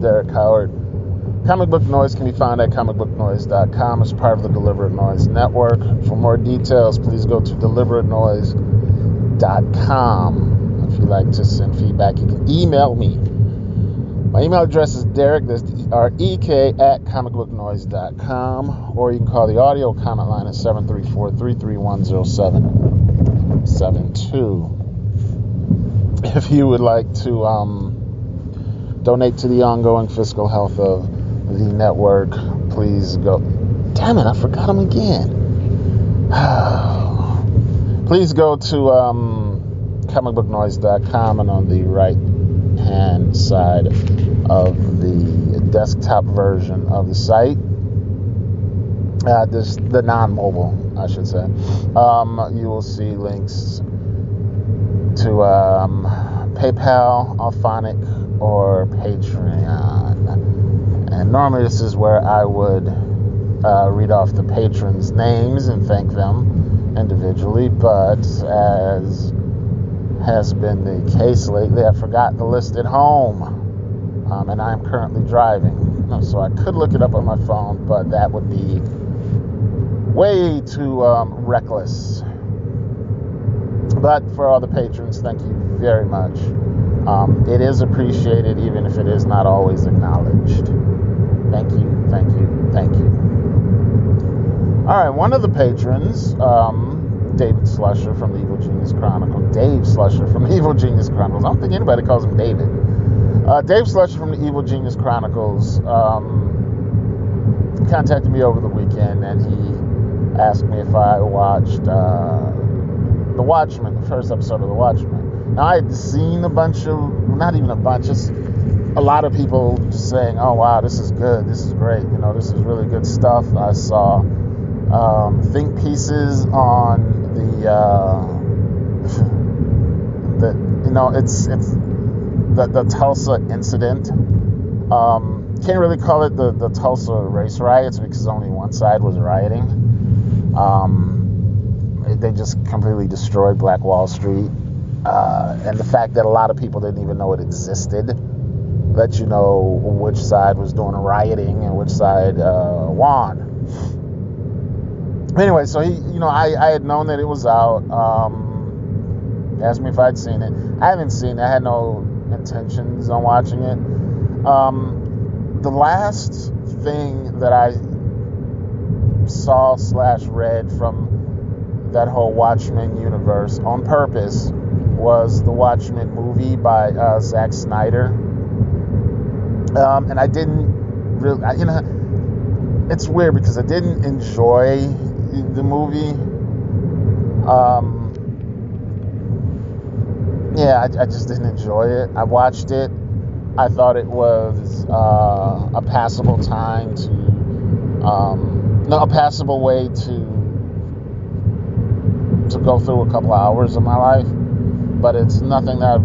Derek Howard. Comic Book Noise can be found at comicbooknoise.com as part of the Deliberate Noise Network. For more details, please go to deliberatenoise.com. If you'd like to send feedback, you can email me. My email address is Derek, that's D-E-R-E-K, at comicbooknoise.com, or you can call the audio comment line at 734 331 0772 if you would like to um, donate to the ongoing fiscal health of the network, please go. Damn it, I forgot them again. please go to um, comicbooknoise.com and on the right hand side of the desktop version of the site, uh, this the non-mobile, I should say. Um, you will see links to um, PayPal, Auphonic, or Patreon. And normally, this is where I would uh, read off the patrons' names and thank them individually, but as has been the case lately, I forgot to list at home. Um, and I'm currently driving. So I could look it up on my phone, but that would be way too um, reckless but for all the patrons, thank you very much. Um, it is appreciated, even if it is not always acknowledged. Thank you, thank you, thank you. All right, one of the patrons, um, David Slusher from the Evil Genius Chronicle. Dave Slusher from the Evil Genius Chronicles. I don't think anybody calls him David. Uh, Dave Slusher from the Evil Genius Chronicles um, contacted me over the weekend and he asked me if I watched. Uh, the Watchmen, the first episode of The Watchmen. I had seen a bunch of, not even a bunch, just a lot of people just saying, oh, wow, this is good, this is great, you know, this is really good stuff. I saw um, think pieces on the, uh, the, you know, it's, it's the, the Tulsa incident. Um, can't really call it the, the Tulsa race riots because only one side was rioting. Um, they just completely destroyed Black Wall Street. Uh, and the fact that a lot of people didn't even know it existed let you know which side was doing rioting and which side uh, won. Anyway, so he, you know, I, I had known that it was out. Um, asked me if I'd seen it. I haven't seen it. I had no intentions on watching it. Um, the last thing that I saw slash read from that whole Watchmen universe on purpose was the Watchmen movie by uh, Zack Snyder. Um, and I didn't really, you know, it's weird because I didn't enjoy the movie. Um, yeah, I, I, just didn't enjoy it. I watched it. I thought it was uh, a passable time to, um, no, a passable way to to go through a couple of hours of my life, but it's nothing that I've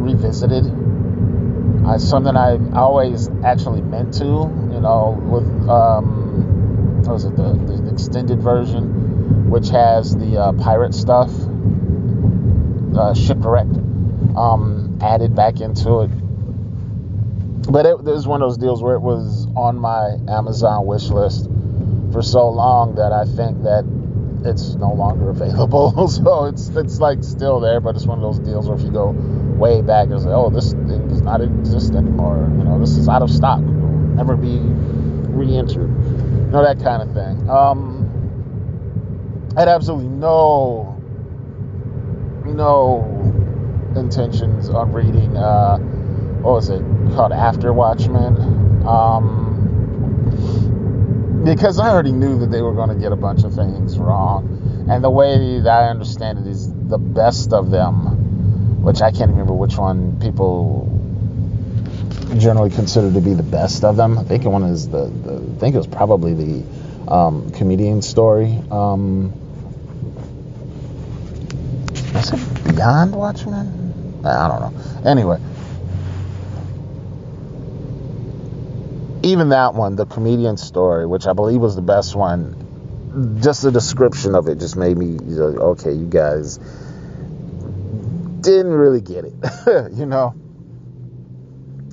revisited. Uh, something I always actually meant to, you know, with um, what was it the, the extended version, which has the uh, pirate stuff, uh, shipwrecked, um, added back into it. But it, it was one of those deals where it was on my Amazon wish list for so long that I think that it's no longer available. so it's it's like still there, but it's one of those deals where if you go way back, it's like, oh, this thing does not exist anymore. You know, this is out of stock. Will never be re-entered. You know that kind of thing. Um, I had absolutely no no intentions on reading. Uh, what was it called? After Watchmen. Um, because I already knew that they were going to get a bunch of things wrong. And the way that I understand it is the best of them, which I can't remember which one people generally consider to be the best of them. I think one is the, the I think it was probably the um, comedian story. Um, is it Beyond Watchmen? I don't know. Anyway, even that one, the comedian story, which I believe was the best one, just the description of it just made me okay. You guys didn't really get it, you know.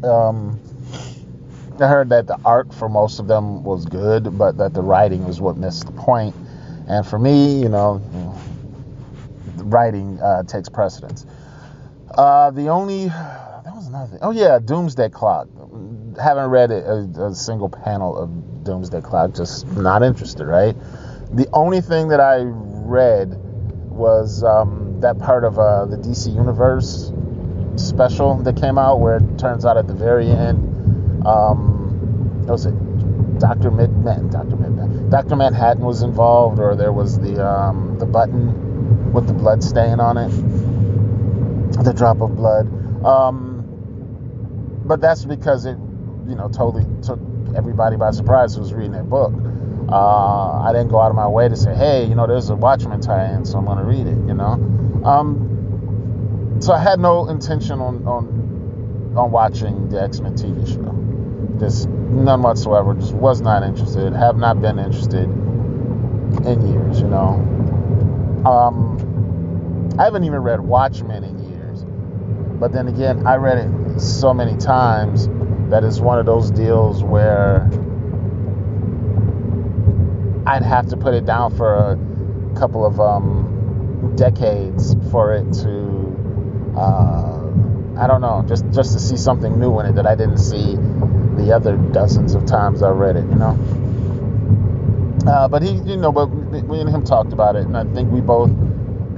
Um, I heard that the art for most of them was good, but that the writing was what missed the point. And for me, you know, writing uh, takes precedence. Uh, the only that was another thing. Oh yeah, Doomsday Clock. Haven't read a, a, single panel of Doomsday Clock. Just not interested. Right. The only thing that I read was um, that part of uh, the DC Universe special that came out where it turns out at the very end, um, was it Doctor Midman? Doctor Midman. Doctor Manhattan was involved, or there was the um, the button with the blood stain on it, the drop of blood. Um, but that's because it, you know, totally took everybody by surprise who was reading that book. Uh, I didn't go out of my way to say, hey, you know, there's a Watchmen tie-in, so I'm going to read it. You know. Um, so I had no intention on on on watching the X Men TV show. Just none whatsoever. Just was not interested. Have not been interested in years. You know. Um, I haven't even read Watchmen in years. But then again, I read it so many times that it's one of those deals where I'd have to put it down for a couple of um, decades for it to uh, I don't know, just just to see something new in it that I didn't see the other dozens of times I read it, you know. Uh, but he, you know, but we and him talked about it, and I think we both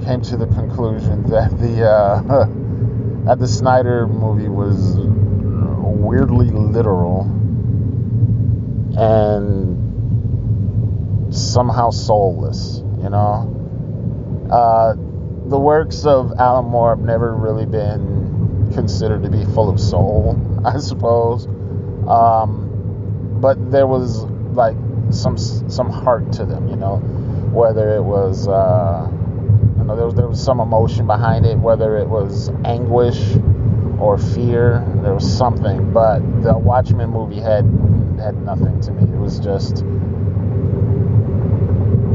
came to the conclusion that the uh, that the Snyder movie was weirdly literal and somehow soulless, you know. Uh, the works of Alan Moore have never really been considered to be full of soul, I suppose. Um, but there was like some some heart to them, you know, whether it was uh, you know there was there was some emotion behind it, whether it was anguish or fear, there was something. But the Watchmen movie had had nothing to me. It was just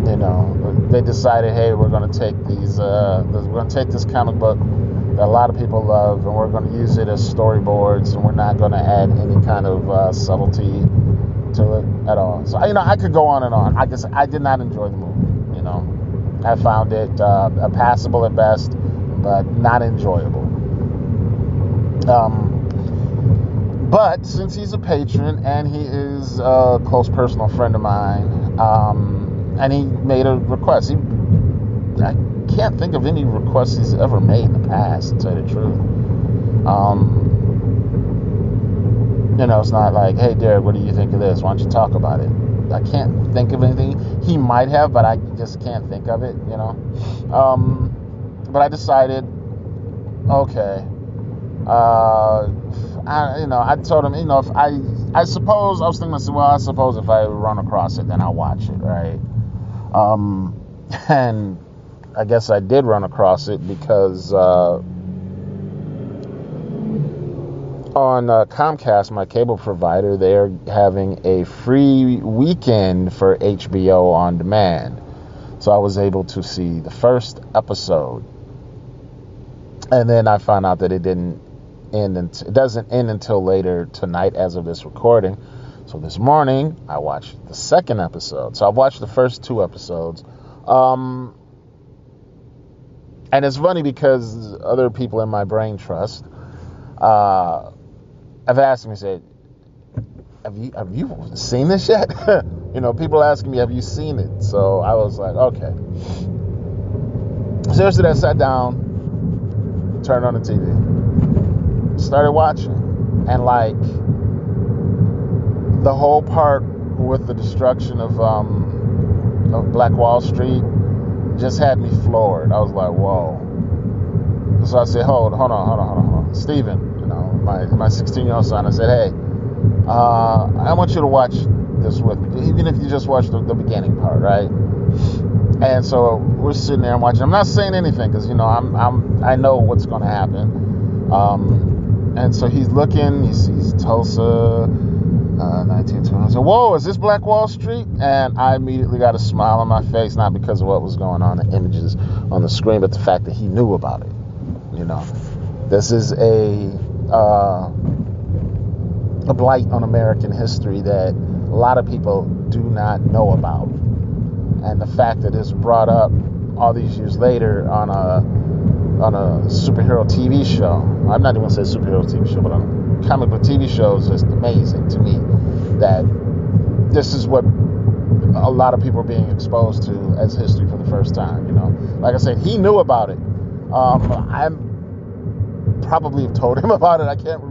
you know, they decided, hey, we're going to take these, uh, we're going to take this comic book that a lot of people love, and we're going to use it as storyboards, and we're not going to add any kind of uh, subtlety to it at all. So, you know, I could go on and on. I guess I did not enjoy the movie. You know, I found it uh, passable at best, but not enjoyable. Um, but since he's a patron and he is a close personal friend of mine, um, and he made a request. He, I can't think of any requests he's ever made in the past, to tell you the truth. Um, you know, it's not like, hey, Derek, what do you think of this? Why don't you talk about it? I can't think of anything. He might have, but I just can't think of it, you know. Um, but I decided, okay. Uh, I, you know, I told him, you know, if I, I suppose I was thinking, well, I suppose if I run across it, then I'll watch it, right? Um, and I guess I did run across it because uh, on uh, Comcast, my cable provider, they're having a free weekend for HBO on demand. So I was able to see the first episode. And then I found out that it didn't end it doesn't end until later tonight as of this recording. So this morning, I watched the second episode. So I've watched the first two episodes. Um, and it's funny because other people in my brain trust uh, have asked me, said, have you have you seen this yet? you know, people asking me, have you seen it? So I was like, okay. Seriously, I sat down, turned on the TV, started watching, and like the whole part with the destruction of um, of Black Wall Street just had me floored. I was like, whoa. So I said, hold, hold on, hold on, hold on, hold on. Steven, you know, my my 16 year old son. I said, hey, uh, I want you to watch this with me, even if you just watch the, the beginning part, right? And so we're sitting there and watching. I'm not saying anything because you know I'm I'm I know what's going to happen. Um, and so he's looking. He sees Tulsa, uh, 1920. I said, "Whoa, is this Black Wall Street?" And I immediately got a smile on my face, not because of what was going on, the images on the screen, but the fact that he knew about it. You know, this is a uh, a blight on American history that a lot of people do not know about and the fact that it's brought up all these years later on a on a superhero TV show. I'm not even gonna say superhero TV show, but on comic book TV show is just amazing to me that this is what a lot of people are being exposed to as history for the first time. You know, like I said, he knew about it. Um, I probably have told him about it. I can't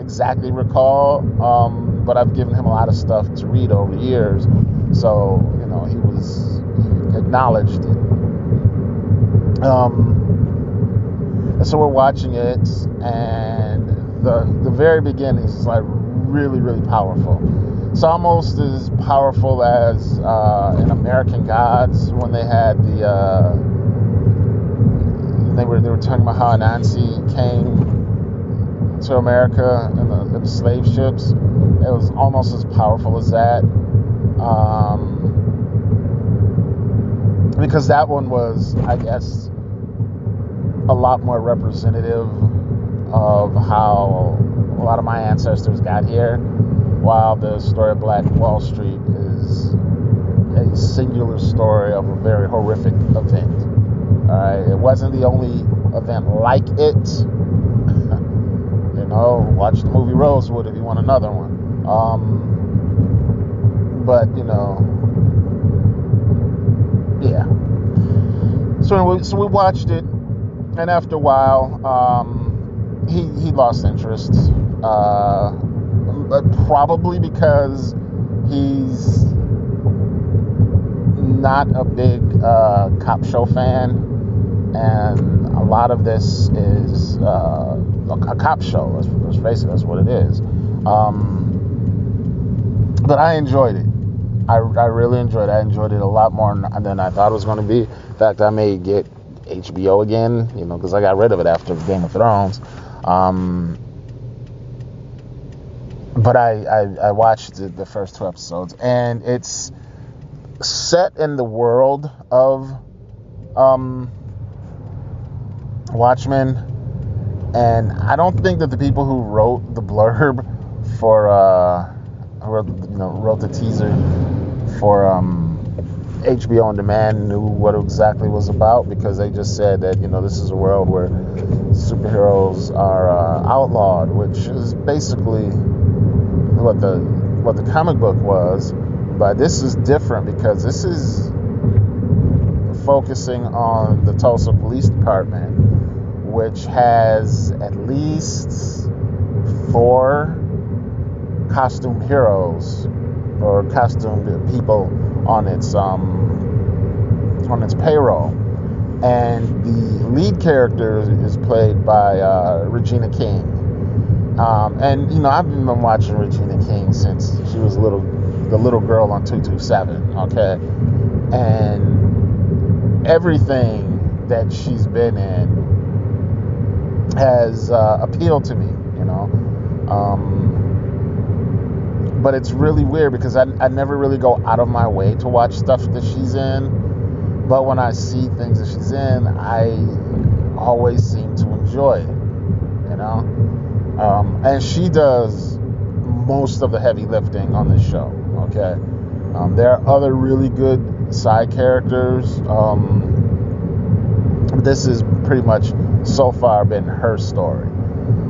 exactly recall, um, but I've given him a lot of stuff to read over the years. So you know, he was acknowledged it. Um, and so we're watching it, and the the very beginning is like really really powerful. It's almost as powerful as uh, in American Gods when they had the uh, they were they were talking about how Anansi came to America in the, in the slave ships. It was almost as powerful as that. Um, because that one was, I guess, a lot more representative of how a lot of my ancestors got here, while the story of Black Wall Street is a singular story of a very horrific event. It wasn't the only event like it. you know, watch the movie Rosewood if you want another one. Um, but you know, yeah. So we, so we watched it, and after a while, um, he he lost interest. Uh, but probably because he's not a big uh, cop show fan, and a lot of this is uh, a, cop show. Let's, let's, face it, that's what it is. Um, but I enjoyed it. I, I really enjoyed it. I enjoyed it a lot more than I thought it was going to be. In fact, I may get HBO again, you know, because I got rid of it after Game of Thrones. Um, but I, I, I watched the, the, first two episodes, and it's set in the world of um, Watchmen. And I don't think that the people who wrote the blurb for, uh, wrote, you know, wrote the teaser for um, HBO on demand knew what exactly was about because they just said that you know this is a world where superheroes are uh, outlawed, which is basically what the what the comic book was. But this is different because this is focusing on the Tulsa Police Department, which has at least four costume heroes or costumed people on its um, on its payroll, and the lead character is played by uh, Regina King. Um, and you know, I've been watching Regina King since she was little, the little girl on 227. Okay, and everything that she's been in has uh, appealed to me. You know. Um, but it's really weird because I, I never really go out of my way to watch stuff that she's in. But when I see things that she's in, I always seem to enjoy it, you know? Um, and she does most of the heavy lifting on this show, okay? Um, there are other really good side characters. Um, this is pretty much so far been her story.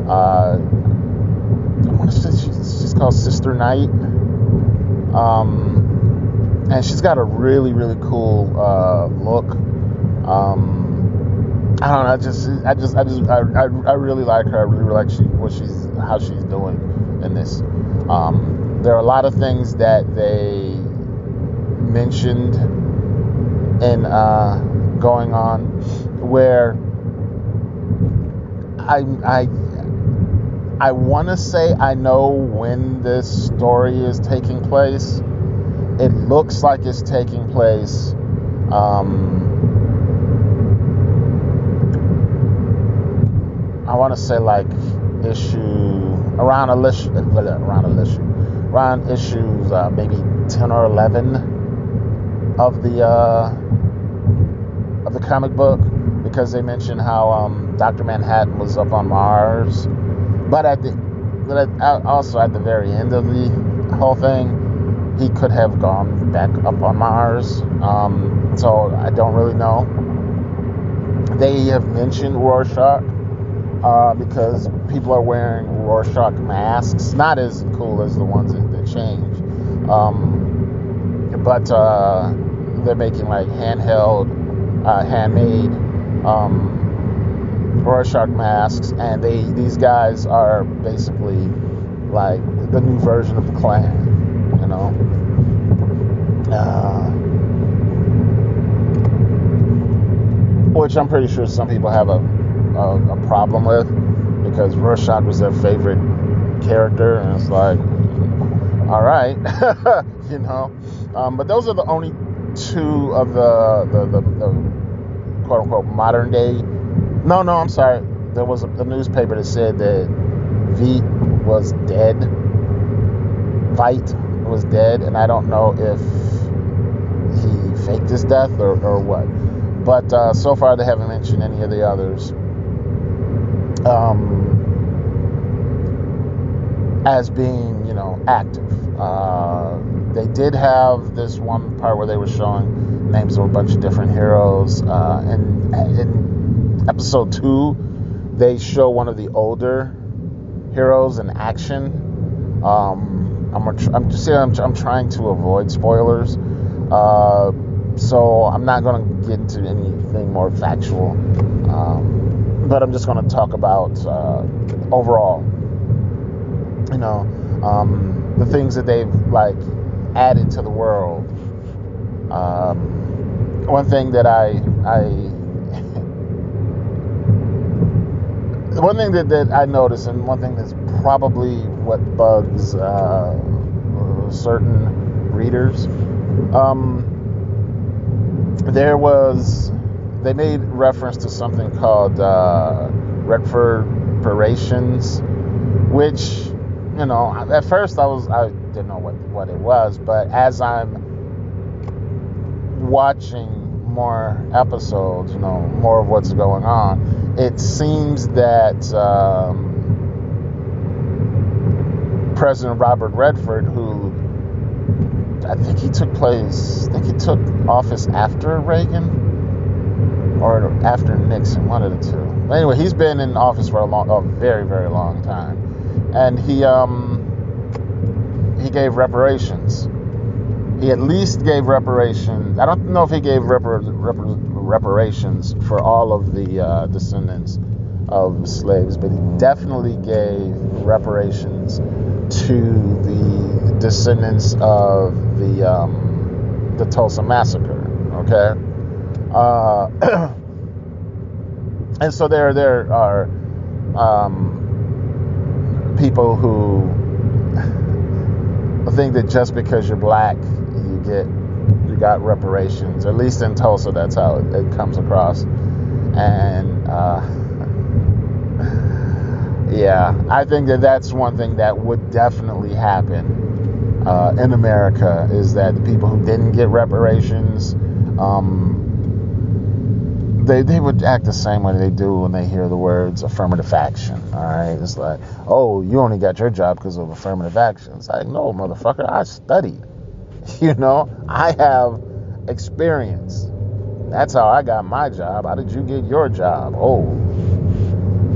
Uh, I want to say called Sister Night. Um, and she's got a really, really cool uh, look. Um, I don't know. I just, I just, I just, I, I, I really like her. I really like she, what she's, how she's doing in this. Um, there are a lot of things that they mentioned in uh, going on where I I I want to say I know when this story is taking place. It looks like it's taking place. Um, I want to say like issue around a issue around a issue around issues uh, maybe 10 or 11 of the uh, of the comic book because they mentioned how um, Dr. Manhattan was up on Mars, but at the but at, also at the very end of the whole thing, he could have gone back up on Mars. Um, so I don't really know. They have mentioned Rorschach uh, because people are wearing Rorschach masks. Not as cool as the ones that, that change, um, but uh, they're making like handheld, uh, handmade um, Rorschach masks, and they these guys are basically like the new version of the Klan, you know. Uh, which I'm pretty sure some people have a a, a problem with because Rorschach was their favorite character, and it's like, all right, you know. Um, but those are the only two of the the, the, the quote unquote modern day. No, no, I'm sorry. There was a, newspaper that said that Veidt was dead. Veidt was dead, and I don't know if he faked his death or, or what. But uh, so far, they haven't mentioned any of the others um, as being, you know, active. Uh, they did have this one part where they were showing names of a bunch of different heroes. Uh, and in episode two, they show one of the older heroes in action. Um, I'm, I'm just I'm, I'm trying to avoid spoilers. Uh, so I'm not going to get into anything more factual. Um, but I'm just going to talk about uh, overall, you know, um, the things that they've like added to the world. Um, one thing that I, I, one thing that, that I notice, and one thing that's probably what bugs uh, certain readers, um, there was they made reference to something called uh, Redfordations, which you know at first I was I didn't know what what it was, but as I'm watching more episodes, you know, more of what's going on, it seems that um, President Robert Redford, who I think he took place, I think he took office after Reagan or after Nixon, one of the two. But anyway, he's been in office for a long, a very, very long time, and he um he gave reparations. He at least gave reparations. I don't know if he gave repar- repar- reparations for all of the uh, descendants of slaves, but he definitely gave reparations to the descendants of the um, the Tulsa massacre. Okay uh, and so there there are um, people who think that just because you're black, you get you got reparations. At least in Tulsa, that's how it, it comes across. And uh, yeah, I think that that's one thing that would definitely happen uh, in America is that the people who didn't get reparations. Um, they, they would act the same way they do when they hear the words affirmative action. All right, it's like, oh, you only got your job because of affirmative action. It's like, no, motherfucker, I studied. You know, I have experience. That's how I got my job. How did you get your job? Oh,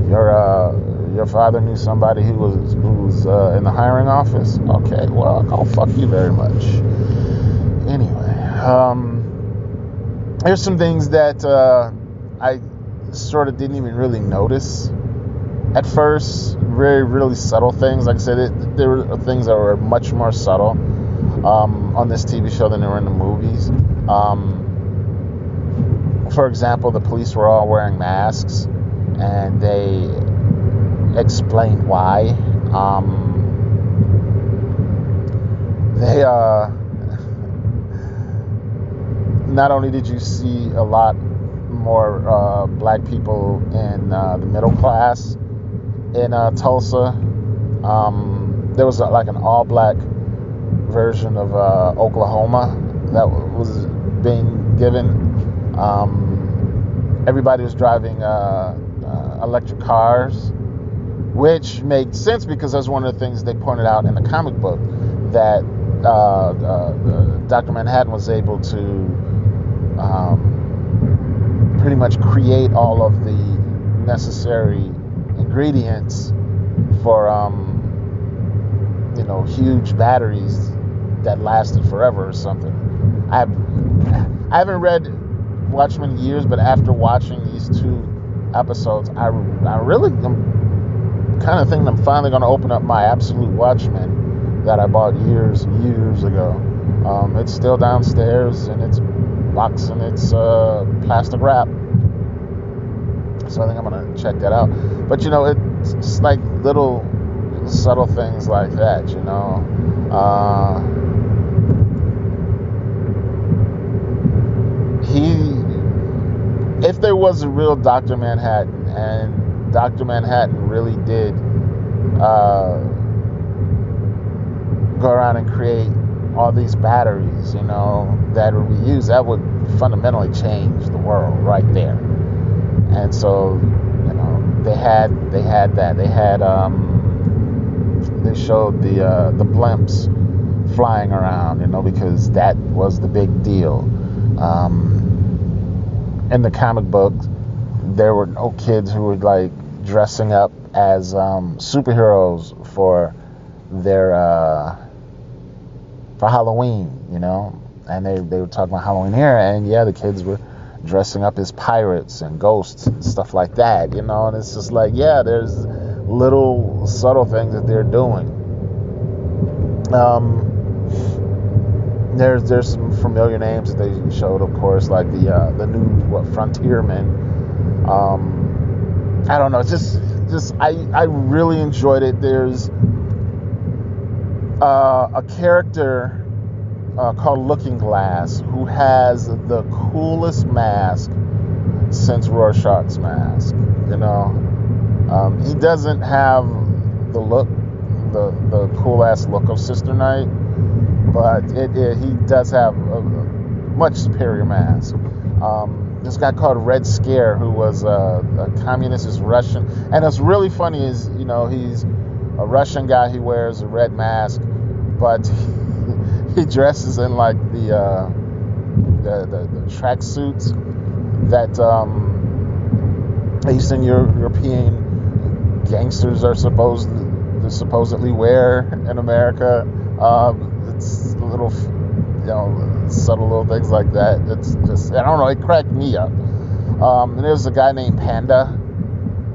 your uh, your father knew somebody who was who was uh, in the hiring office. Okay, well, I'll fuck you very much. Anyway, um, here's some things that. Uh, I sort of didn't even really notice at first. Very, really subtle things. Like I said, it, there were things that were much more subtle um, on this TV show than there were in the movies. Um, for example, the police were all wearing masks, and they explained why. Um, they uh, not only did you see a lot more uh, black people in uh, the middle class in uh, Tulsa, um, there was a, like an all black version of uh, Oklahoma that was being given. Um, everybody was driving uh, uh, electric cars, which made sense because that's one of the things they pointed out in the comic book that uh, uh, Dr. Manhattan was able to um, pretty much create all of the necessary ingredients for um, you know huge batteries that lasted forever or something. I I haven't read Watchmen years, but after watching these two episodes, I, I really am kind of thinking I'm finally going to open up my Absolute Watchmen that I bought years and years ago. Um, it's still downstairs in its box and its uh, plastic wrap. So I think I'm going to check that out. But you know, it's like little subtle things like that, you know. Uh, he if there was a real Dr. Manhattan and Dr. Manhattan really did uh, go around and create all these batteries, you know, that would be used, that would fundamentally change the world right there. And so, you know, they had they had that. They had um, they showed the uh, the blimps flying around, you know, because that was the big deal. Um, in the comic book, there were no kids who were like dressing up as um, superheroes for their uh, for Halloween, you know, and they they were talking about Halloween here, and yeah, the kids were dressing up as pirates and ghosts and stuff like that, you know, and it's just like yeah, there's little subtle things that they're doing. Um, there's there's some familiar names that they showed, of course, like the uh, the new what Frontiersman. Um, I don't know, just just I I really enjoyed it. There's uh, a character uh, called Looking Glass who has the coolest mask since Rorschach's mask. You know, um, he doesn't have the look, the the cool ass look of Sister Night but it, it, he does have a much superior mask. Um, this guy called Red Scare, who was a, a communist, is Russian, and it's really funny. Is you know he's a Russian guy. He wears a red mask, but he, he dresses in like the uh, the, the, the that um, Eastern European gangsters are supposed to supposedly wear in America. Um, it's little, you know, subtle little things like that. It's just, I don't know, it cracked me up. Um, and there's a guy named Panda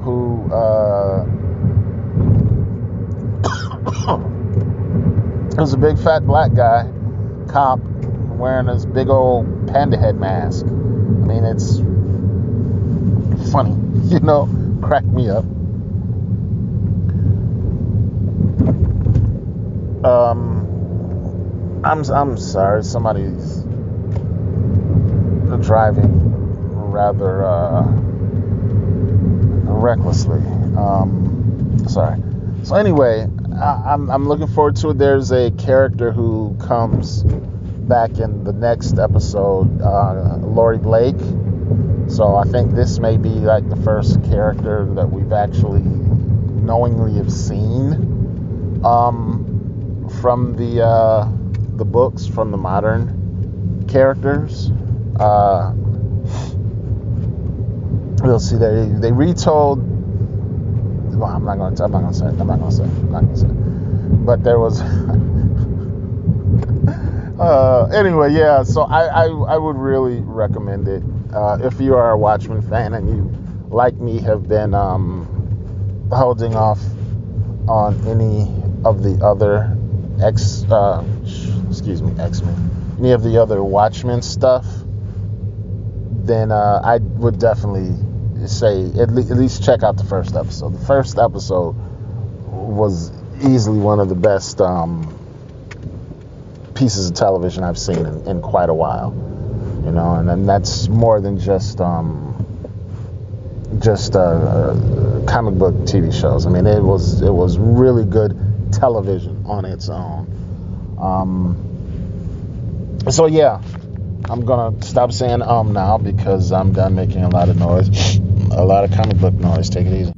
who, uh, was a big fat black guy, cop, wearing this big old panda head mask. I mean, it's funny, you know, cracked me up. Um, I'm I'm sorry. Somebody's driving rather uh, recklessly. Um, sorry. So anyway, I, am I'm, I'm looking forward to it. There's a character who comes back in the next episode, uh, Laurie Blake. So I think this may be like the first character that we've actually knowingly have seen um, from the. Uh, the books from the modern characters. Uh, we'll see. They they retold. Well, I'm not gonna. I'm not gonna say. I'm not gonna say. I'm not gonna say. But there was. uh, anyway, yeah. So I, I I would really recommend it uh, if you are a Watchmen fan and you, like me, have been um, holding off on any of the other X. Uh, excuse me, X Men, any of the other Watchmen stuff, then uh, I would definitely say at, le- at least check out the first episode. The first episode was easily one of the best um, pieces of television I've seen in, in quite a while. You know, and, and that's more than just um, just uh, uh, comic book TV shows. I mean, it was it was really good television on its own. Um, so yeah, I'm gonna stop saying um now because I'm done making a lot of noise, a lot of comic book noise. Take it easy.